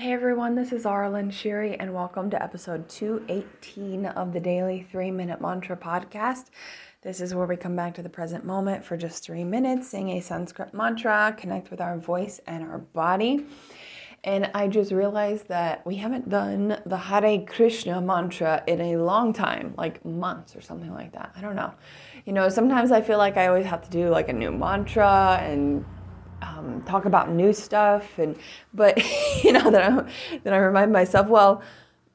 Hey everyone, this is Aaralyn Shiri, and welcome to episode 218 of the Daily Three Minute Mantra Podcast. This is where we come back to the present moment for just three minutes, sing a Sanskrit mantra, connect with our voice and our body. And I just realized that we haven't done the Hare Krishna mantra in a long time, like months or something like that. I don't know. You know, sometimes I feel like I always have to do like a new mantra and um, talk about new stuff and but you know that I that I remind myself well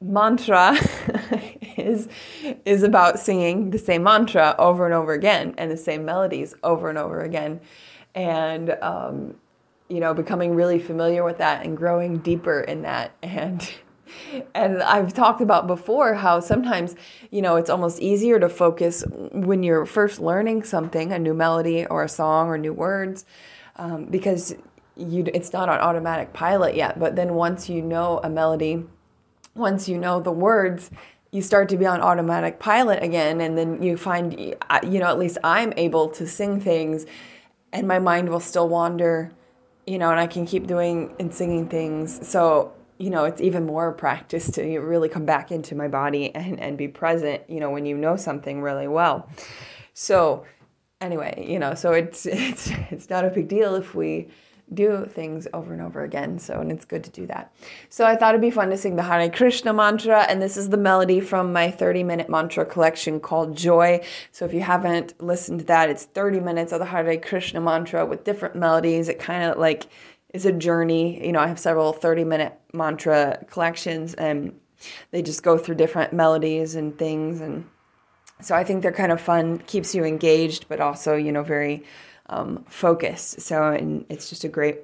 mantra is is about singing the same mantra over and over again and the same melodies over and over again. And um, you know becoming really familiar with that and growing deeper in that. And and I've talked about before how sometimes, you know, it's almost easier to focus when you're first learning something, a new melody or a song or new words, um, because you it's not on automatic pilot yet. But then once you know a melody, once you know the words, you start to be on automatic pilot again, and then you find you know at least I'm able to sing things, and my mind will still wander, you know, and I can keep doing and singing things. So you know, it's even more practice to really come back into my body and, and be present, you know, when you know something really well. So anyway, you know, so it's it's it's not a big deal if we do things over and over again. So, and it's good to do that. So, I thought it'd be fun to sing the Hare Krishna mantra, and this is the melody from my 30 minute mantra collection called Joy. So, if you haven't listened to that, it's 30 minutes of the Hare Krishna mantra with different melodies. It kind of like is a journey. You know, I have several 30 minute mantra collections, and they just go through different melodies and things and so I think they're kind of fun, keeps you engaged, but also, you know, very um, focused. So and it's just a great,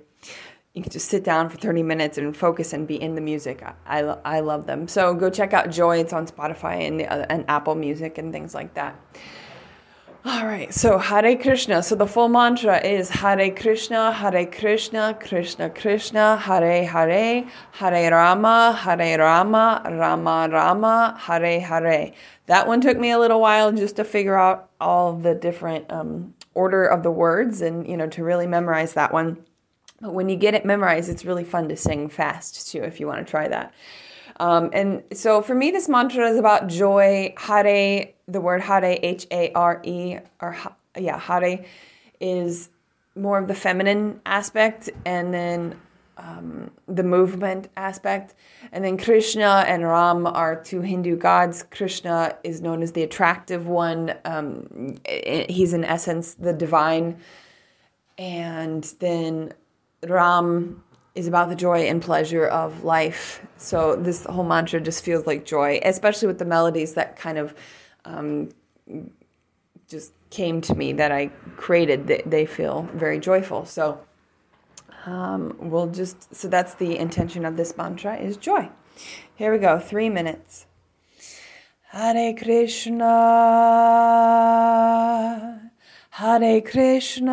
you can just sit down for 30 minutes and focus and be in the music. I, I, I love them. So go check out Joy. It's on Spotify and, and Apple Music and things like that. All right, so Hare Krishna. So the full mantra is Hare Krishna, Hare Krishna, Krishna Krishna, Hare Hare, Hare Rama, Hare Rama, Rama Rama, Hare Hare. That one took me a little while just to figure out all the different um, order of the words and you know to really memorize that one. But when you get it memorized, it's really fun to sing fast too. If you want to try that. Um, and so for me, this mantra is about joy. Hare, the word Hare, H A R E, or yeah, Hare is more of the feminine aspect, and then um, the movement aspect. And then Krishna and Ram are two Hindu gods. Krishna is known as the attractive one, um, he's in essence the divine. And then Ram is about the joy and pleasure of life. So this whole mantra just feels like joy, especially with the melodies that kind of um, just came to me that I created. They, they feel very joyful. So um, we'll just so that's the intention of this mantra is joy. Here we go. Three minutes. Hare Krishna, Hare Krishna.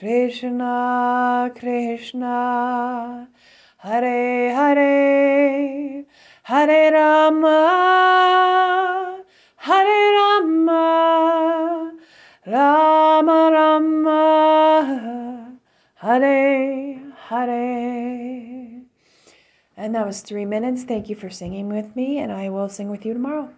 Krishna Krishna, Hare Hare, Hare Rama, Hare Rama, Rama Rama, Hare Hare. And that was three minutes. Thank you for singing with me, and I will sing with you tomorrow.